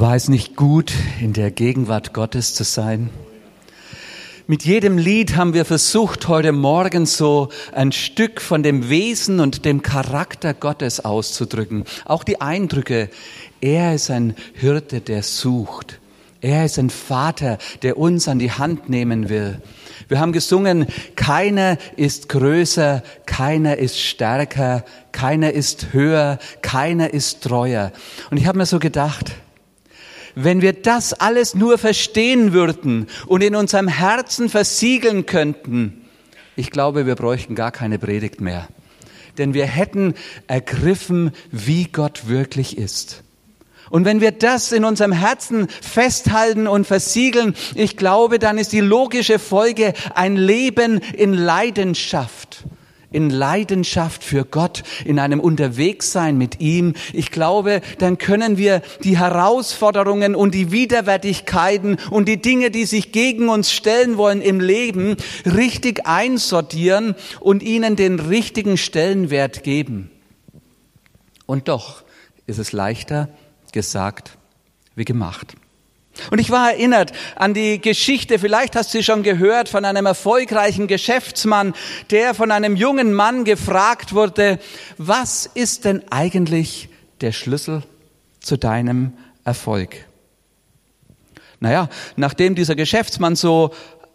War es nicht gut, in der Gegenwart Gottes zu sein? Mit jedem Lied haben wir versucht, heute Morgen so ein Stück von dem Wesen und dem Charakter Gottes auszudrücken. Auch die Eindrücke. Er ist ein Hirte, der sucht. Er ist ein Vater, der uns an die Hand nehmen will. Wir haben gesungen, keiner ist größer, keiner ist stärker, keiner ist höher, keiner ist treuer. Und ich habe mir so gedacht, wenn wir das alles nur verstehen würden und in unserem Herzen versiegeln könnten, ich glaube, wir bräuchten gar keine Predigt mehr. Denn wir hätten ergriffen, wie Gott wirklich ist. Und wenn wir das in unserem Herzen festhalten und versiegeln, ich glaube, dann ist die logische Folge ein Leben in Leidenschaft in Leidenschaft für Gott, in einem Unterwegssein mit ihm. Ich glaube, dann können wir die Herausforderungen und die Widerwärtigkeiten und die Dinge, die sich gegen uns stellen wollen im Leben, richtig einsortieren und ihnen den richtigen Stellenwert geben. Und doch ist es leichter gesagt wie gemacht. Und ich war erinnert an die Geschichte, vielleicht hast du sie schon gehört, von einem erfolgreichen Geschäftsmann, der von einem jungen Mann gefragt wurde, was ist denn eigentlich der Schlüssel zu deinem Erfolg? Naja, nachdem dieser Geschäftsmann so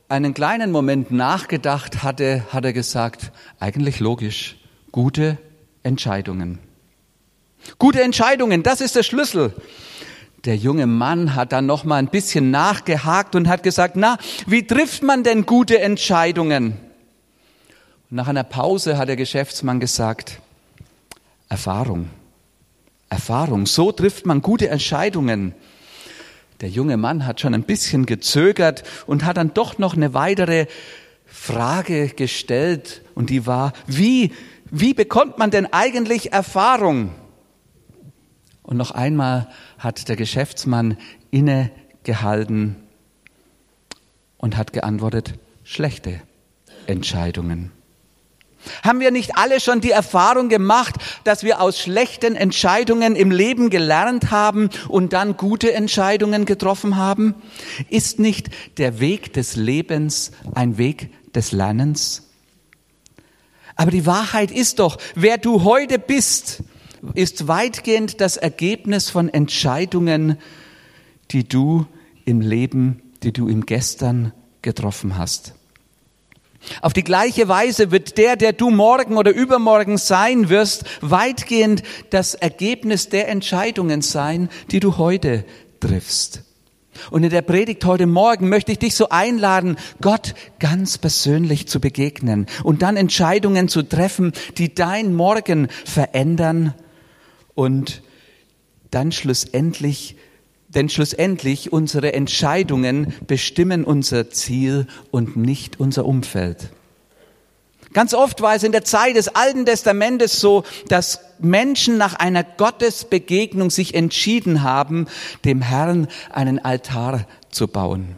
einen kleinen Moment nachgedacht hatte, hat er gesagt, eigentlich logisch, gute Entscheidungen. Gute Entscheidungen, das ist der Schlüssel. Der junge Mann hat dann noch mal ein bisschen nachgehakt und hat gesagt, na, wie trifft man denn gute Entscheidungen? Und nach einer Pause hat der Geschäftsmann gesagt, Erfahrung. Erfahrung, so trifft man gute Entscheidungen. Der junge Mann hat schon ein bisschen gezögert und hat dann doch noch eine weitere Frage gestellt und die war, wie, wie bekommt man denn eigentlich Erfahrung? Und noch einmal hat der Geschäftsmann innegehalten und hat geantwortet, schlechte Entscheidungen. Haben wir nicht alle schon die Erfahrung gemacht, dass wir aus schlechten Entscheidungen im Leben gelernt haben und dann gute Entscheidungen getroffen haben? Ist nicht der Weg des Lebens ein Weg des Lernens? Aber die Wahrheit ist doch, wer du heute bist, ist weitgehend das Ergebnis von Entscheidungen, die du im Leben, die du im Gestern getroffen hast. Auf die gleiche Weise wird der, der du morgen oder übermorgen sein wirst, weitgehend das Ergebnis der Entscheidungen sein, die du heute triffst. Und in der Predigt heute Morgen möchte ich dich so einladen, Gott ganz persönlich zu begegnen und dann Entscheidungen zu treffen, die dein Morgen verändern und dann schlussendlich, denn schlussendlich unsere Entscheidungen bestimmen unser Ziel und nicht unser Umfeld. Ganz oft war es in der Zeit des Alten Testamentes so, dass Menschen nach einer Gottesbegegnung sich entschieden haben, dem Herrn einen Altar zu bauen.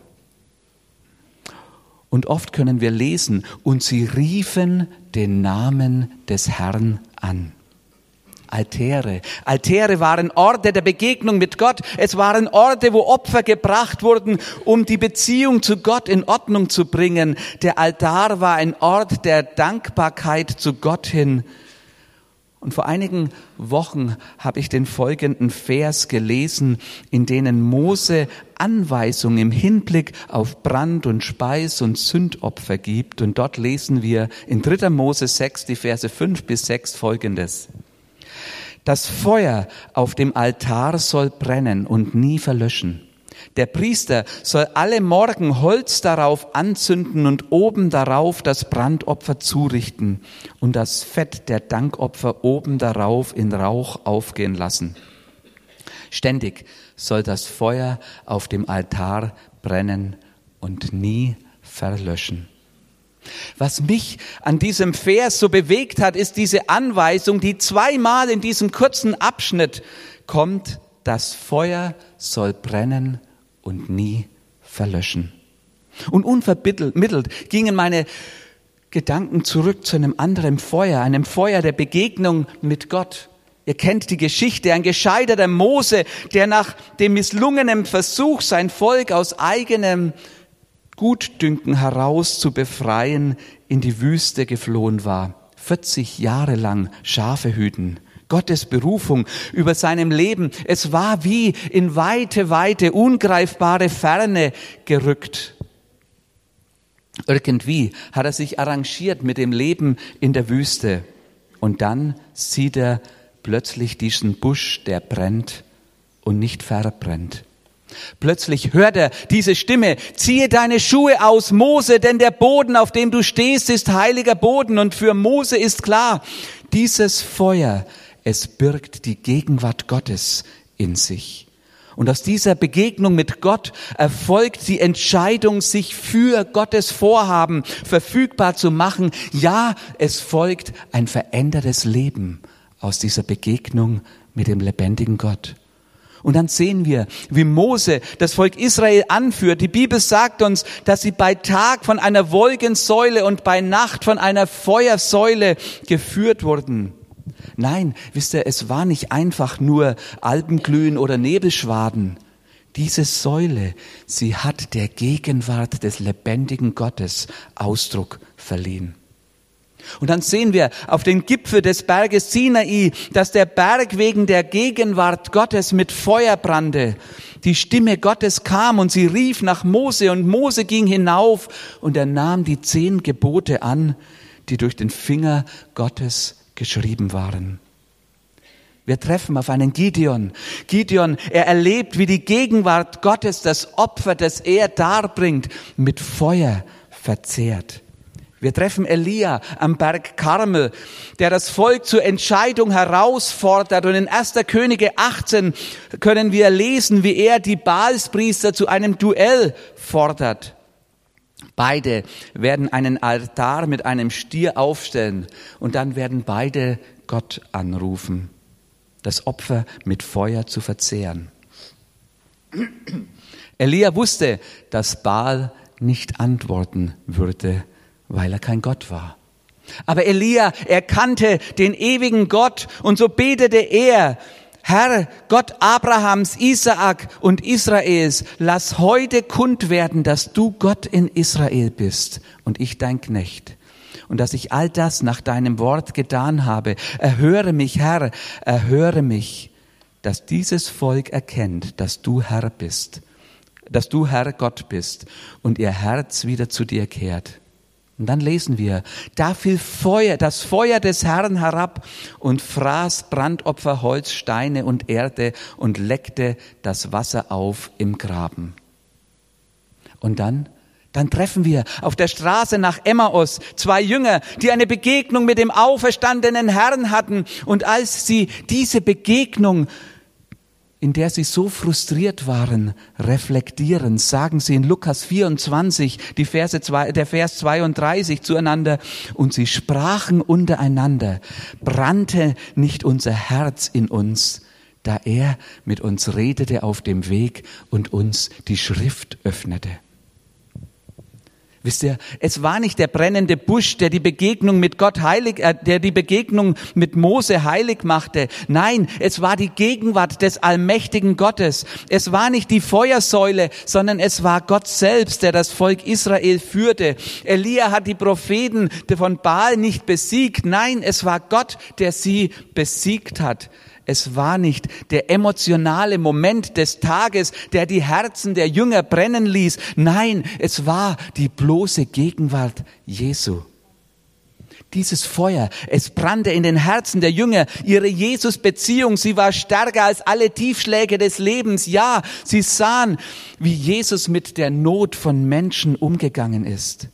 Und oft können wir lesen, und sie riefen den Namen des Herrn an. Altäre. Altäre waren Orte der Begegnung mit Gott. Es waren Orte, wo Opfer gebracht wurden, um die Beziehung zu Gott in Ordnung zu bringen. Der Altar war ein Ort der Dankbarkeit zu Gott hin. Und vor einigen Wochen habe ich den folgenden Vers gelesen, in denen Mose Anweisungen im Hinblick auf Brand- und Speis- und Sündopfer gibt. Und dort lesen wir in 3. Mose 6, die Verse 5 bis 6 folgendes. Das Feuer auf dem Altar soll brennen und nie verlöschen. Der Priester soll alle Morgen Holz darauf anzünden und oben darauf das Brandopfer zurichten und das Fett der Dankopfer oben darauf in Rauch aufgehen lassen. Ständig soll das Feuer auf dem Altar brennen und nie verlöschen. Was mich an diesem Vers so bewegt hat, ist diese Anweisung, die zweimal in diesem kurzen Abschnitt kommt, das Feuer soll brennen und nie verlöschen. Und unvermittelt gingen meine Gedanken zurück zu einem anderen Feuer, einem Feuer der Begegnung mit Gott. Ihr kennt die Geschichte, ein gescheiterter Mose, der nach dem misslungenen Versuch, sein Volk aus eigenem Gutdünken heraus zu befreien, in die Wüste geflohen war. 40 Jahre lang Schafe hüten. Gottes Berufung über seinem Leben. Es war wie in weite, weite, ungreifbare Ferne gerückt. Irgendwie hat er sich arrangiert mit dem Leben in der Wüste. Und dann sieht er plötzlich diesen Busch, der brennt und nicht verbrennt. Plötzlich hört er diese Stimme, ziehe deine Schuhe aus, Mose, denn der Boden, auf dem du stehst, ist heiliger Boden. Und für Mose ist klar, dieses Feuer, es birgt die Gegenwart Gottes in sich. Und aus dieser Begegnung mit Gott erfolgt die Entscheidung, sich für Gottes Vorhaben verfügbar zu machen. Ja, es folgt ein verändertes Leben aus dieser Begegnung mit dem lebendigen Gott. Und dann sehen wir, wie Mose das Volk Israel anführt. Die Bibel sagt uns, dass sie bei Tag von einer Wolkensäule und bei Nacht von einer Feuersäule geführt wurden. Nein, wisst ihr, es war nicht einfach nur Alpenglühen oder Nebelschwaden. Diese Säule, sie hat der Gegenwart des lebendigen Gottes Ausdruck verliehen. Und dann sehen wir auf den Gipfel des Berges Sinai, dass der Berg wegen der Gegenwart Gottes mit Feuer brannte. Die Stimme Gottes kam und sie rief nach Mose und Mose ging hinauf und er nahm die zehn Gebote an, die durch den Finger Gottes geschrieben waren. Wir treffen auf einen Gideon. Gideon, er erlebt, wie die Gegenwart Gottes das Opfer, das er darbringt, mit Feuer verzehrt. Wir treffen Elia am Berg Karmel, der das Volk zur Entscheidung herausfordert. Und in 1. Könige 18 können wir lesen, wie er die Baalspriester zu einem Duell fordert. Beide werden einen Altar mit einem Stier aufstellen und dann werden beide Gott anrufen, das Opfer mit Feuer zu verzehren. Elia wusste, dass Baal nicht antworten würde weil er kein Gott war. Aber Elia erkannte den ewigen Gott und so betete er, Herr, Gott Abrahams, Isaak und Israels, lass heute kund werden, dass du Gott in Israel bist und ich dein Knecht. Und dass ich all das nach deinem Wort getan habe. Erhöre mich, Herr, erhöre mich, dass dieses Volk erkennt, dass du Herr bist, dass du Herr Gott bist und ihr Herz wieder zu dir kehrt. Und dann lesen wir, da fiel Feuer, das Feuer des Herrn herab und fraß Brandopfer, Holz, Steine und Erde und leckte das Wasser auf im Graben. Und dann, dann treffen wir auf der Straße nach Emmaus zwei Jünger, die eine Begegnung mit dem auferstandenen Herrn hatten. Und als sie diese Begegnung in der sie so frustriert waren, reflektieren, sagen sie in Lukas 24, die Verse zwei, der Vers 32 zueinander, und sie sprachen untereinander, brannte nicht unser Herz in uns, da er mit uns redete auf dem Weg und uns die Schrift öffnete. Wisst ihr, es war nicht der brennende Busch, der die Begegnung mit Gott heilig, äh, der die Begegnung mit Mose heilig machte. Nein, es war die Gegenwart des allmächtigen Gottes. Es war nicht die Feuersäule, sondern es war Gott selbst, der das Volk Israel führte. Elia hat die Propheten von Baal nicht besiegt. Nein, es war Gott, der sie besiegt hat. Es war nicht der emotionale Moment des Tages, der die Herzen der Jünger brennen ließ. Nein, es war die bloße Gegenwart Jesu. Dieses Feuer, es brannte in den Herzen der Jünger. Ihre Jesus-Beziehung, sie war stärker als alle Tiefschläge des Lebens. Ja, sie sahen, wie Jesus mit der Not von Menschen umgegangen ist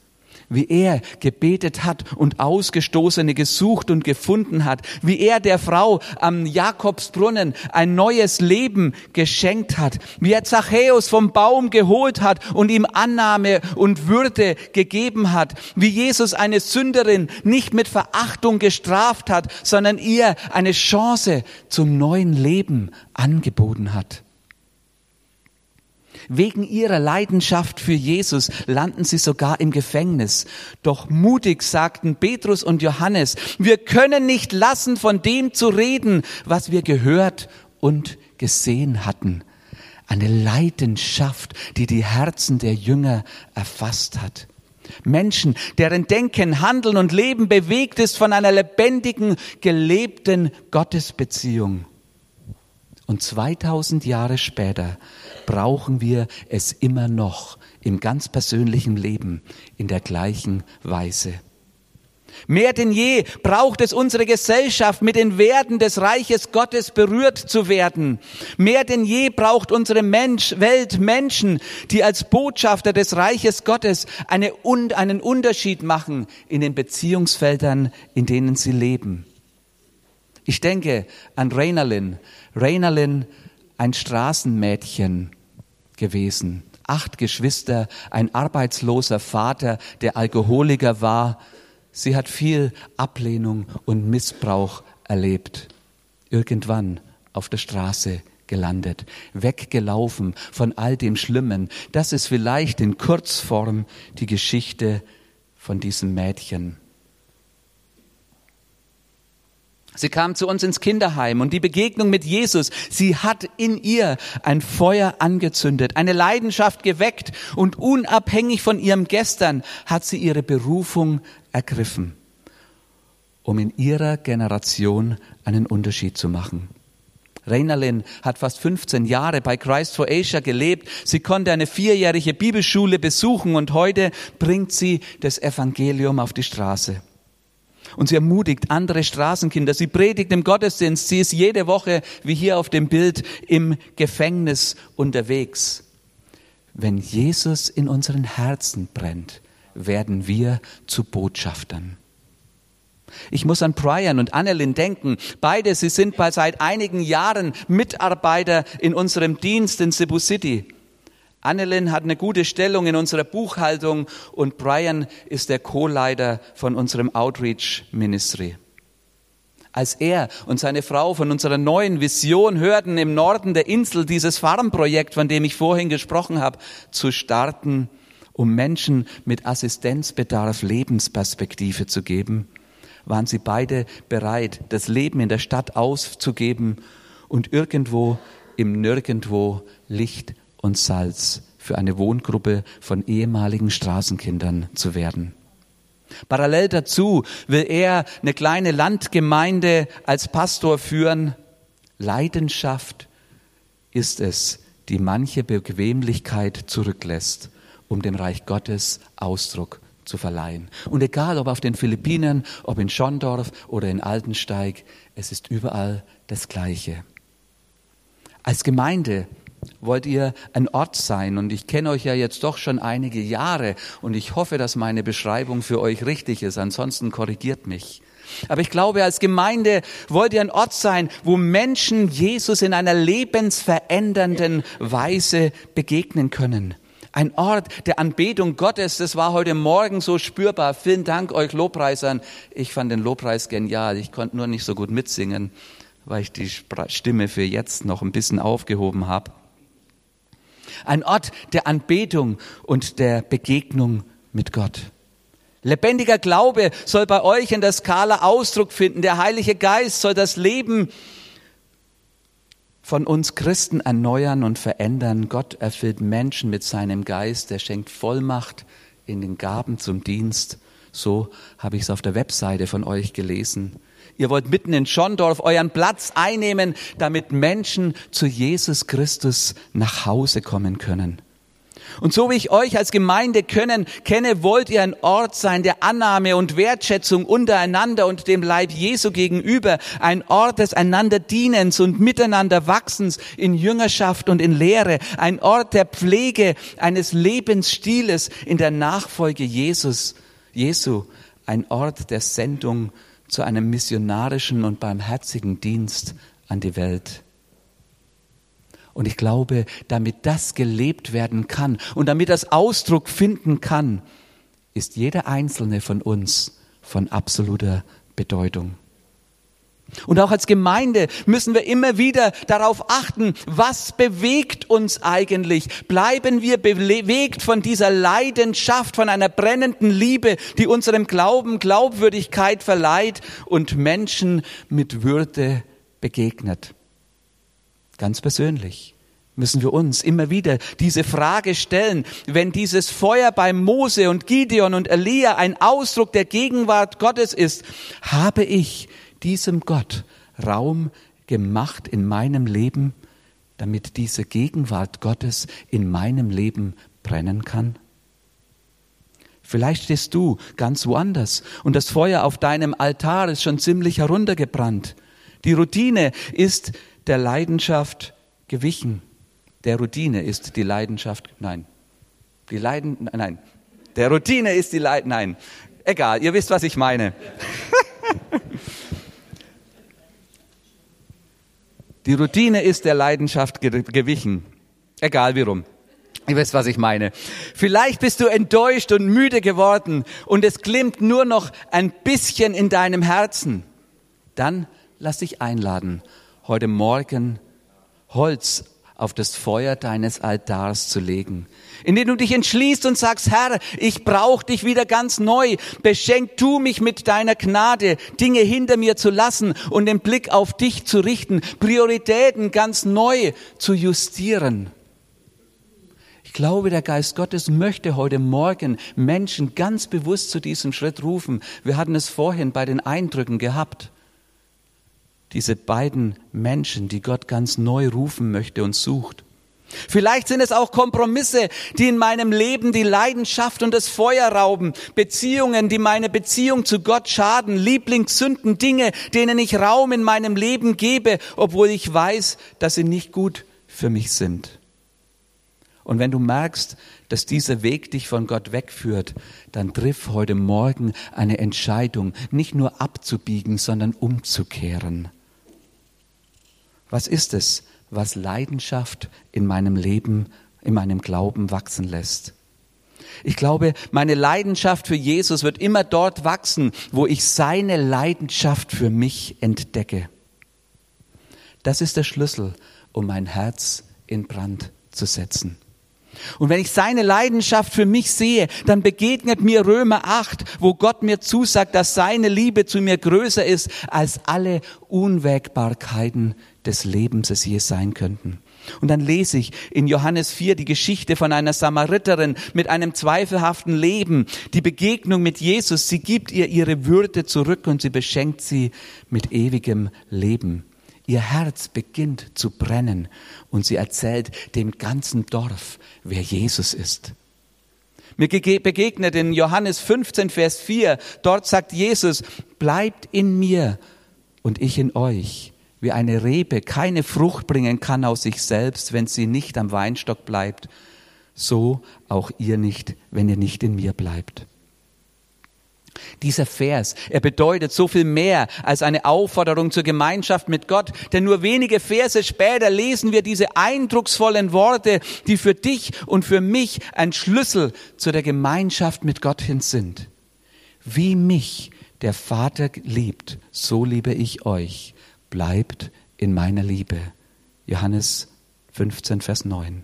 wie er gebetet hat und Ausgestoßene gesucht und gefunden hat, wie er der Frau am Jakobsbrunnen ein neues Leben geschenkt hat, wie er Zachäus vom Baum geholt hat und ihm Annahme und Würde gegeben hat, wie Jesus eine Sünderin nicht mit Verachtung gestraft hat, sondern ihr eine Chance zum neuen Leben angeboten hat. Wegen ihrer Leidenschaft für Jesus landen sie sogar im Gefängnis. Doch mutig sagten Petrus und Johannes, wir können nicht lassen, von dem zu reden, was wir gehört und gesehen hatten. Eine Leidenschaft, die die Herzen der Jünger erfasst hat. Menschen, deren Denken, Handeln und Leben bewegt ist von einer lebendigen, gelebten Gottesbeziehung. Und 2000 Jahre später brauchen wir es immer noch im ganz persönlichen Leben in der gleichen Weise. Mehr denn je braucht es unsere Gesellschaft, mit den Werten des Reiches Gottes berührt zu werden. Mehr denn je braucht unsere Mensch, Welt Menschen, die als Botschafter des Reiches Gottes eine, einen Unterschied machen in den Beziehungsfeldern, in denen sie leben. Ich denke an Rainalyn. Rainalyn, ein Straßenmädchen gewesen. Acht Geschwister, ein arbeitsloser Vater, der Alkoholiker war. Sie hat viel Ablehnung und Missbrauch erlebt. Irgendwann auf der Straße gelandet, weggelaufen von all dem Schlimmen. Das ist vielleicht in Kurzform die Geschichte von diesem Mädchen. Sie kam zu uns ins Kinderheim und die Begegnung mit Jesus, sie hat in ihr ein Feuer angezündet, eine Leidenschaft geweckt und unabhängig von ihrem Gestern hat sie ihre Berufung ergriffen, um in ihrer Generation einen Unterschied zu machen. Reinalyn hat fast 15 Jahre bei Christ for Asia gelebt. Sie konnte eine vierjährige Bibelschule besuchen und heute bringt sie das Evangelium auf die Straße. Und sie ermutigt andere Straßenkinder. Sie predigt im Gottesdienst. Sie ist jede Woche, wie hier auf dem Bild, im Gefängnis unterwegs. Wenn Jesus in unseren Herzen brennt, werden wir zu Botschaftern. Ich muss an Brian und Annelyn denken. Beide, sie sind seit einigen Jahren Mitarbeiter in unserem Dienst in Cebu City. Annelyn hat eine gute Stellung in unserer Buchhaltung und Brian ist der Co-Leiter von unserem Outreach Ministry. Als er und seine Frau von unserer neuen Vision hörten, im Norden der Insel dieses Farmprojekt, von dem ich vorhin gesprochen habe, zu starten, um Menschen mit Assistenzbedarf Lebensperspektive zu geben, waren sie beide bereit, das Leben in der Stadt auszugeben und irgendwo im Nirgendwo Licht und Salz für eine Wohngruppe von ehemaligen Straßenkindern zu werden. Parallel dazu will er eine kleine Landgemeinde als Pastor führen. Leidenschaft ist es, die manche Bequemlichkeit zurücklässt, um dem Reich Gottes Ausdruck zu verleihen. Und egal ob auf den Philippinen, ob in Schondorf oder in Altensteig, es ist überall das Gleiche. Als Gemeinde wollt ihr ein Ort sein. Und ich kenne euch ja jetzt doch schon einige Jahre und ich hoffe, dass meine Beschreibung für euch richtig ist. Ansonsten korrigiert mich. Aber ich glaube, als Gemeinde wollt ihr ein Ort sein, wo Menschen Jesus in einer lebensverändernden Weise begegnen können. Ein Ort der Anbetung Gottes, das war heute Morgen so spürbar. Vielen Dank euch Lobpreisern. Ich fand den Lobpreis genial. Ich konnte nur nicht so gut mitsingen, weil ich die Stimme für jetzt noch ein bisschen aufgehoben habe ein Ort der Anbetung und der Begegnung mit Gott. Lebendiger Glaube soll bei euch in der Skala Ausdruck finden. Der Heilige Geist soll das Leben von uns Christen erneuern und verändern. Gott erfüllt Menschen mit seinem Geist. Er schenkt Vollmacht in den Gaben zum Dienst. So habe ich es auf der Webseite von euch gelesen. Ihr wollt mitten in Schondorf euren Platz einnehmen, damit Menschen zu Jesus Christus nach Hause kommen können. Und so wie ich euch als Gemeinde können, kenne, wollt ihr ein Ort sein der Annahme und Wertschätzung untereinander und dem Leib Jesu gegenüber, ein Ort des einander Dienens und miteinander Wachsens in Jüngerschaft und in Lehre, ein Ort der Pflege eines Lebensstiles in der Nachfolge Jesus, Jesu, ein Ort der Sendung zu einem missionarischen und barmherzigen Dienst an die Welt. Und ich glaube, damit das gelebt werden kann und damit das Ausdruck finden kann, ist jeder einzelne von uns von absoluter Bedeutung. Und auch als Gemeinde müssen wir immer wieder darauf achten, was bewegt uns eigentlich? Bleiben wir bewegt von dieser Leidenschaft, von einer brennenden Liebe, die unserem Glauben Glaubwürdigkeit verleiht und Menschen mit Würde begegnet? Ganz persönlich müssen wir uns immer wieder diese Frage stellen, wenn dieses Feuer bei Mose und Gideon und Elia ein Ausdruck der Gegenwart Gottes ist, habe ich diesem Gott Raum gemacht in meinem Leben, damit diese Gegenwart Gottes in meinem Leben brennen kann? Vielleicht stehst du ganz woanders und das Feuer auf deinem Altar ist schon ziemlich heruntergebrannt. Die Routine ist der Leidenschaft gewichen. Der Routine ist die Leidenschaft, nein. Die Leiden, nein. Der Routine ist die Leid, nein. Egal, ihr wisst, was ich meine. Die Routine ist der Leidenschaft gewichen. Egal wie rum. Ihr wisst, was ich meine. Vielleicht bist du enttäuscht und müde geworden und es glimmt nur noch ein bisschen in deinem Herzen. Dann lass dich einladen, heute Morgen Holz auf das Feuer deines Altars zu legen, indem du dich entschließt und sagst, Herr, ich brauche dich wieder ganz neu. Beschenk du mich mit deiner Gnade, Dinge hinter mir zu lassen und den Blick auf dich zu richten, Prioritäten ganz neu zu justieren. Ich glaube, der Geist Gottes möchte heute Morgen Menschen ganz bewusst zu diesem Schritt rufen. Wir hatten es vorhin bei den Eindrücken gehabt diese beiden Menschen, die Gott ganz neu rufen möchte und sucht. Vielleicht sind es auch Kompromisse, die in meinem Leben die Leidenschaft und das Feuer rauben, Beziehungen, die meine Beziehung zu Gott schaden, Lieblingssünden, Dinge, denen ich Raum in meinem Leben gebe, obwohl ich weiß, dass sie nicht gut für mich sind. Und wenn du merkst, dass dieser Weg dich von Gott wegführt, dann triff heute Morgen eine Entscheidung, nicht nur abzubiegen, sondern umzukehren. Was ist es, was Leidenschaft in meinem Leben, in meinem Glauben wachsen lässt? Ich glaube, meine Leidenschaft für Jesus wird immer dort wachsen, wo ich seine Leidenschaft für mich entdecke. Das ist der Schlüssel, um mein Herz in Brand zu setzen. Und wenn ich seine Leidenschaft für mich sehe, dann begegnet mir Römer 8, wo Gott mir zusagt, dass seine Liebe zu mir größer ist als alle Unwägbarkeiten des Lebens es je sein könnten. Und dann lese ich in Johannes 4 die Geschichte von einer Samariterin mit einem zweifelhaften Leben, die Begegnung mit Jesus. Sie gibt ihr ihre Würde zurück und sie beschenkt sie mit ewigem Leben. Ihr Herz beginnt zu brennen und sie erzählt dem ganzen Dorf, wer Jesus ist. Mir begegnet in Johannes 15, Vers 4, dort sagt Jesus, bleibt in mir und ich in euch wie eine Rebe keine Frucht bringen kann aus sich selbst, wenn sie nicht am Weinstock bleibt, so auch ihr nicht, wenn ihr nicht in mir bleibt. Dieser Vers, er bedeutet so viel mehr als eine Aufforderung zur Gemeinschaft mit Gott, denn nur wenige Verse später lesen wir diese eindrucksvollen Worte, die für dich und für mich ein Schlüssel zu der Gemeinschaft mit Gott hin sind. Wie mich der Vater liebt, so liebe ich euch bleibt in meiner Liebe. Johannes 15, Vers 9.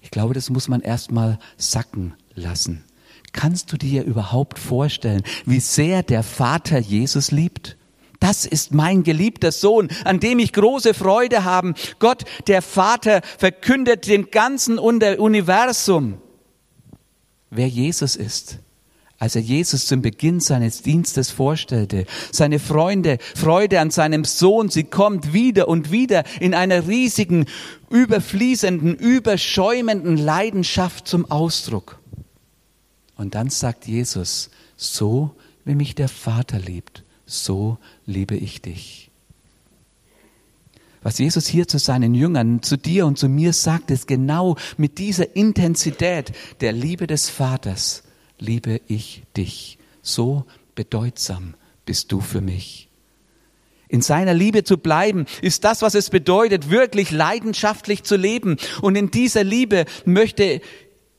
Ich glaube, das muss man erstmal sacken lassen. Kannst du dir überhaupt vorstellen, wie sehr der Vater Jesus liebt? Das ist mein geliebter Sohn, an dem ich große Freude habe. Gott, der Vater, verkündet dem ganzen Universum, wer Jesus ist als er Jesus zum Beginn seines Dienstes vorstellte. Seine Freunde, Freude an seinem Sohn, sie kommt wieder und wieder in einer riesigen, überfließenden, überschäumenden Leidenschaft zum Ausdruck. Und dann sagt Jesus, so wie mich der Vater liebt, so liebe ich dich. Was Jesus hier zu seinen Jüngern, zu dir und zu mir sagt, ist genau mit dieser Intensität der Liebe des Vaters liebe ich dich. So bedeutsam bist du für mich. In seiner Liebe zu bleiben, ist das, was es bedeutet, wirklich leidenschaftlich zu leben. Und in dieser Liebe möchte,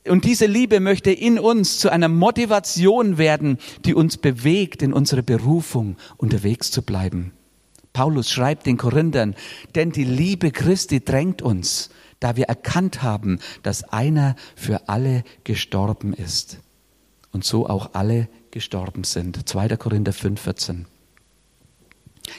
und diese Liebe möchte in uns zu einer Motivation werden, die uns bewegt, in unserer Berufung unterwegs zu bleiben. Paulus schreibt den Korinthern, denn die Liebe Christi drängt uns, da wir erkannt haben, dass einer für alle gestorben ist und so auch alle gestorben sind. 2. Korinther 5, 14.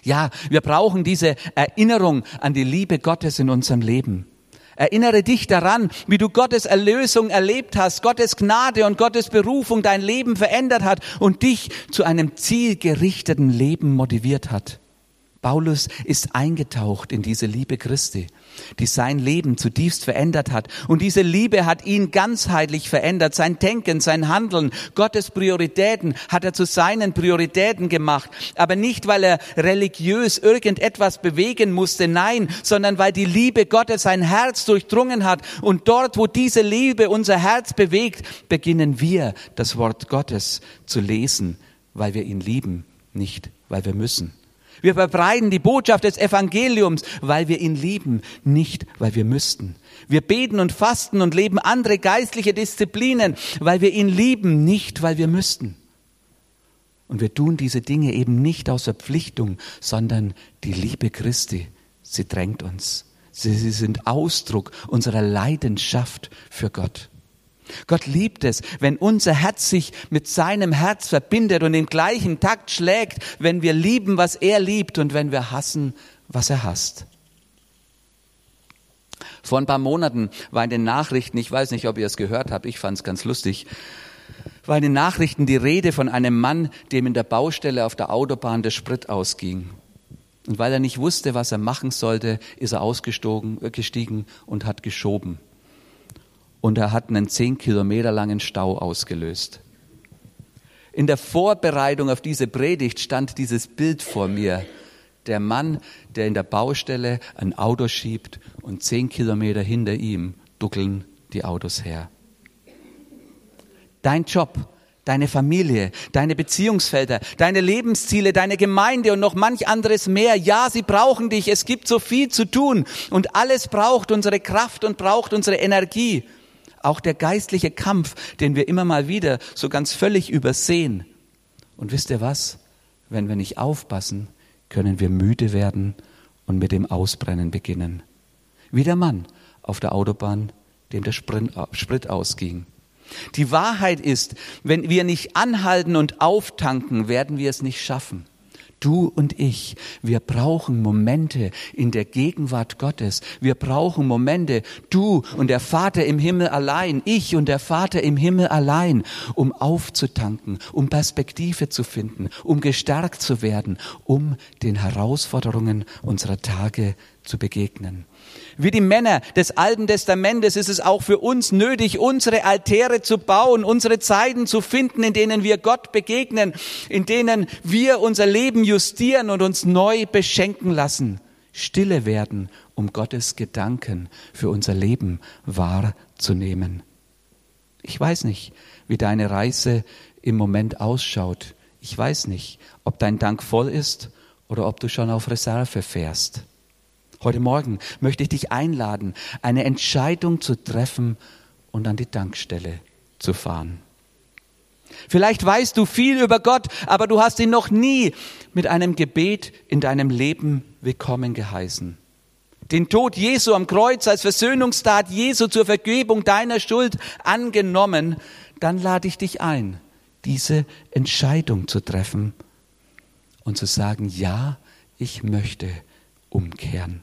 Ja, wir brauchen diese Erinnerung an die Liebe Gottes in unserem Leben. Erinnere dich daran, wie du Gottes Erlösung erlebt hast, Gottes Gnade und Gottes Berufung dein Leben verändert hat und dich zu einem zielgerichteten Leben motiviert hat. Paulus ist eingetaucht in diese Liebe Christi, die sein Leben zutiefst verändert hat. Und diese Liebe hat ihn ganzheitlich verändert. Sein Denken, sein Handeln, Gottes Prioritäten hat er zu seinen Prioritäten gemacht. Aber nicht, weil er religiös irgendetwas bewegen musste, nein, sondern weil die Liebe Gottes sein Herz durchdrungen hat. Und dort, wo diese Liebe unser Herz bewegt, beginnen wir das Wort Gottes zu lesen, weil wir ihn lieben, nicht weil wir müssen. Wir verbreiten die Botschaft des Evangeliums, weil wir ihn lieben, nicht weil wir müssten. Wir beten und fasten und leben andere geistliche Disziplinen, weil wir ihn lieben, nicht weil wir müssten. Und wir tun diese Dinge eben nicht aus Verpflichtung, sondern die Liebe Christi, sie drängt uns. Sie, sie sind Ausdruck unserer Leidenschaft für Gott. Gott liebt es, wenn unser Herz sich mit seinem Herz verbindet und im gleichen Takt schlägt, wenn wir lieben, was er liebt und wenn wir hassen, was er hasst. Vor ein paar Monaten war in den Nachrichten, ich weiß nicht, ob ihr es gehört habt, ich fand es ganz lustig, war in den Nachrichten die Rede von einem Mann, dem in der Baustelle auf der Autobahn der Sprit ausging. Und weil er nicht wusste, was er machen sollte, ist er ausgestiegen und hat geschoben und er hat einen zehn Kilometer langen Stau ausgelöst. In der Vorbereitung auf diese Predigt stand dieses Bild vor mir. Der Mann, der in der Baustelle ein Auto schiebt und zehn Kilometer hinter ihm duckeln die Autos her. Dein Job, deine Familie, deine Beziehungsfelder, deine Lebensziele, deine Gemeinde und noch manch anderes mehr. Ja, sie brauchen dich. Es gibt so viel zu tun und alles braucht unsere Kraft und braucht unsere Energie. Auch der geistliche Kampf, den wir immer mal wieder so ganz völlig übersehen. Und wisst ihr was? Wenn wir nicht aufpassen, können wir müde werden und mit dem Ausbrennen beginnen. Wie der Mann auf der Autobahn, dem der Sprit ausging. Die Wahrheit ist, wenn wir nicht anhalten und auftanken, werden wir es nicht schaffen. Du und ich, wir brauchen Momente in der Gegenwart Gottes. Wir brauchen Momente, du und der Vater im Himmel allein, ich und der Vater im Himmel allein, um aufzutanken, um Perspektive zu finden, um gestärkt zu werden, um den Herausforderungen unserer Tage zu begegnen. Wie die Männer des Alten Testamentes ist es auch für uns nötig, unsere Altäre zu bauen, unsere Zeiten zu finden, in denen wir Gott begegnen, in denen wir unser Leben justieren und uns neu beschenken lassen. Stille werden, um Gottes Gedanken für unser Leben wahrzunehmen. Ich weiß nicht, wie deine Reise im Moment ausschaut. Ich weiß nicht, ob dein Dank voll ist oder ob du schon auf Reserve fährst. Heute Morgen möchte ich dich einladen, eine Entscheidung zu treffen und an die Tankstelle zu fahren. Vielleicht weißt du viel über Gott, aber du hast ihn noch nie mit einem Gebet in deinem Leben willkommen geheißen. Den Tod Jesu am Kreuz als Versöhnungstat Jesu zur Vergebung deiner Schuld angenommen, dann lade ich dich ein, diese Entscheidung zu treffen und zu sagen, ja, ich möchte umkehren.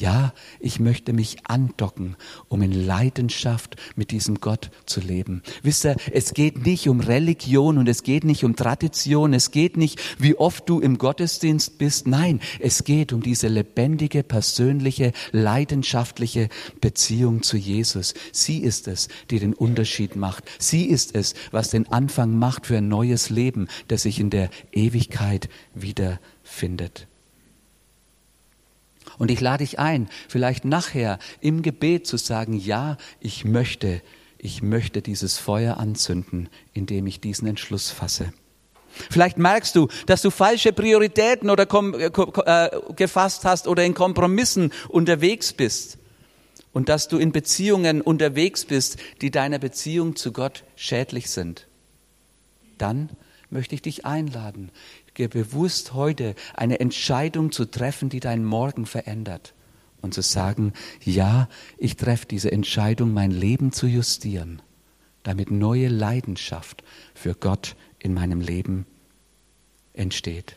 Ja, ich möchte mich andocken, um in Leidenschaft mit diesem Gott zu leben. Wisst ihr, es geht nicht um Religion und es geht nicht um Tradition, es geht nicht, wie oft du im Gottesdienst bist. Nein, es geht um diese lebendige, persönliche, leidenschaftliche Beziehung zu Jesus. Sie ist es, die den Unterschied macht. Sie ist es, was den Anfang macht für ein neues Leben, das sich in der Ewigkeit wiederfindet. Und ich lade dich ein, vielleicht nachher im Gebet zu sagen, ja, ich möchte, ich möchte dieses Feuer anzünden, indem ich diesen Entschluss fasse. Vielleicht merkst du, dass du falsche Prioritäten oder äh, äh, gefasst hast oder in Kompromissen unterwegs bist und dass du in Beziehungen unterwegs bist, die deiner Beziehung zu Gott schädlich sind. Dann möchte ich dich einladen, dir bewusst heute eine Entscheidung zu treffen, die deinen Morgen verändert. Und zu sagen, ja, ich treffe diese Entscheidung, mein Leben zu justieren, damit neue Leidenschaft für Gott in meinem Leben entsteht.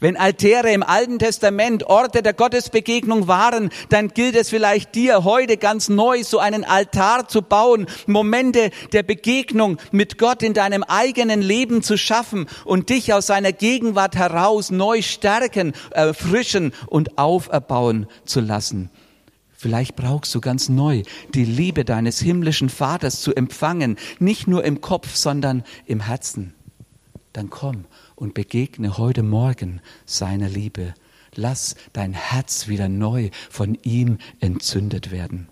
Wenn Altäre im Alten Testament Orte der Gottesbegegnung waren, dann gilt es vielleicht dir heute ganz neu, so einen Altar zu bauen, Momente der Begegnung mit Gott in deinem eigenen Leben zu schaffen und dich aus seiner Gegenwart heraus neu stärken, erfrischen und auferbauen zu lassen. Vielleicht brauchst du ganz neu die Liebe deines himmlischen Vaters zu empfangen, nicht nur im Kopf, sondern im Herzen. Dann komm und begegne heute Morgen seiner Liebe. Lass dein Herz wieder neu von ihm entzündet werden.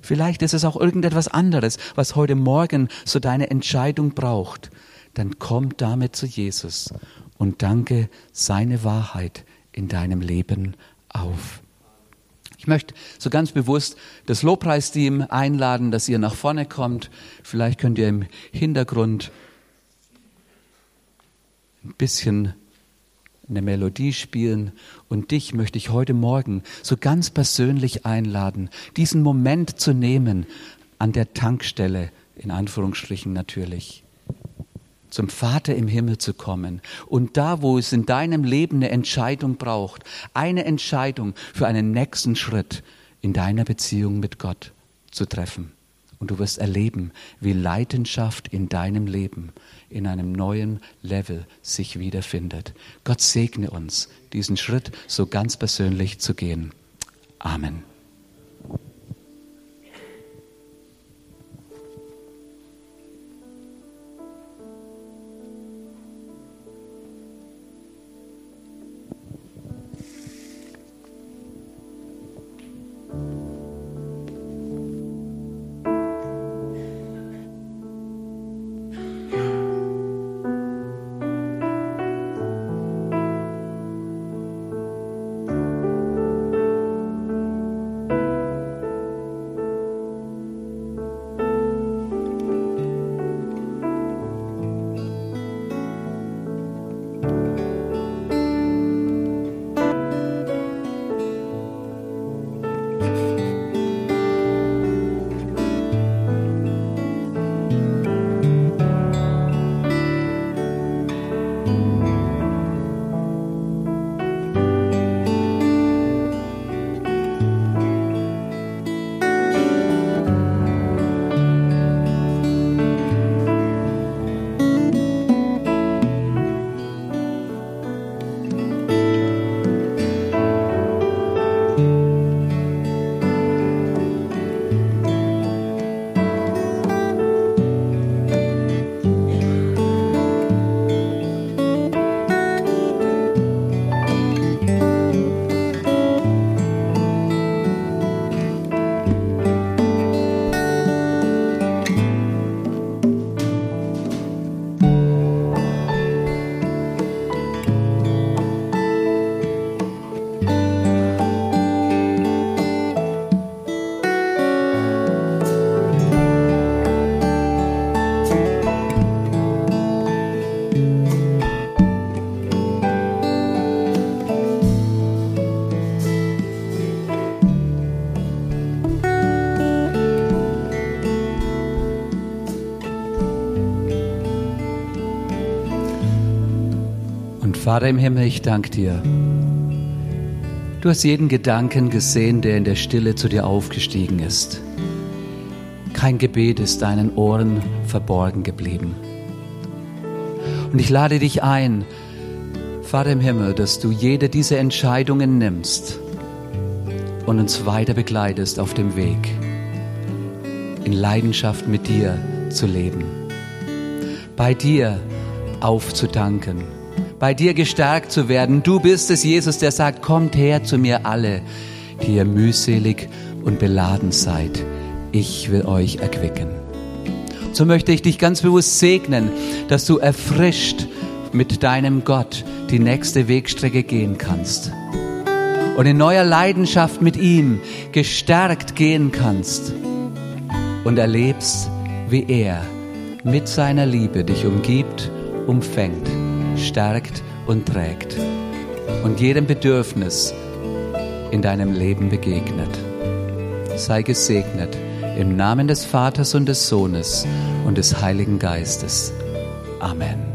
Vielleicht ist es auch irgendetwas anderes, was heute Morgen so deine Entscheidung braucht. Dann komm damit zu Jesus und danke seine Wahrheit in deinem Leben auf. Ich möchte so ganz bewusst das Lobpreisteam einladen, dass ihr nach vorne kommt. Vielleicht könnt ihr im Hintergrund ein bisschen eine Melodie spielen und dich möchte ich heute Morgen so ganz persönlich einladen, diesen Moment zu nehmen an der Tankstelle, in Anführungsstrichen natürlich, zum Vater im Himmel zu kommen und da, wo es in deinem Leben eine Entscheidung braucht, eine Entscheidung für einen nächsten Schritt in deiner Beziehung mit Gott zu treffen. Und du wirst erleben, wie Leidenschaft in deinem Leben in einem neuen Level sich wiederfindet. Gott segne uns, diesen Schritt so ganz persönlich zu gehen. Amen. Vater im Himmel, ich danke dir. Du hast jeden Gedanken gesehen, der in der Stille zu dir aufgestiegen ist. Kein Gebet ist deinen Ohren verborgen geblieben. Und ich lade dich ein, Vater im Himmel, dass du jede dieser Entscheidungen nimmst und uns weiter begleitest auf dem Weg, in Leidenschaft mit dir zu leben, bei dir aufzudanken bei dir gestärkt zu werden. Du bist es, Jesus, der sagt, kommt her zu mir alle, die ihr mühselig und beladen seid. Ich will euch erquicken. So möchte ich dich ganz bewusst segnen, dass du erfrischt mit deinem Gott die nächste Wegstrecke gehen kannst und in neuer Leidenschaft mit ihm gestärkt gehen kannst und erlebst, wie er mit seiner Liebe dich umgibt umfängt, stärkt und trägt und jedem Bedürfnis in deinem Leben begegnet. Sei gesegnet im Namen des Vaters und des Sohnes und des Heiligen Geistes. Amen.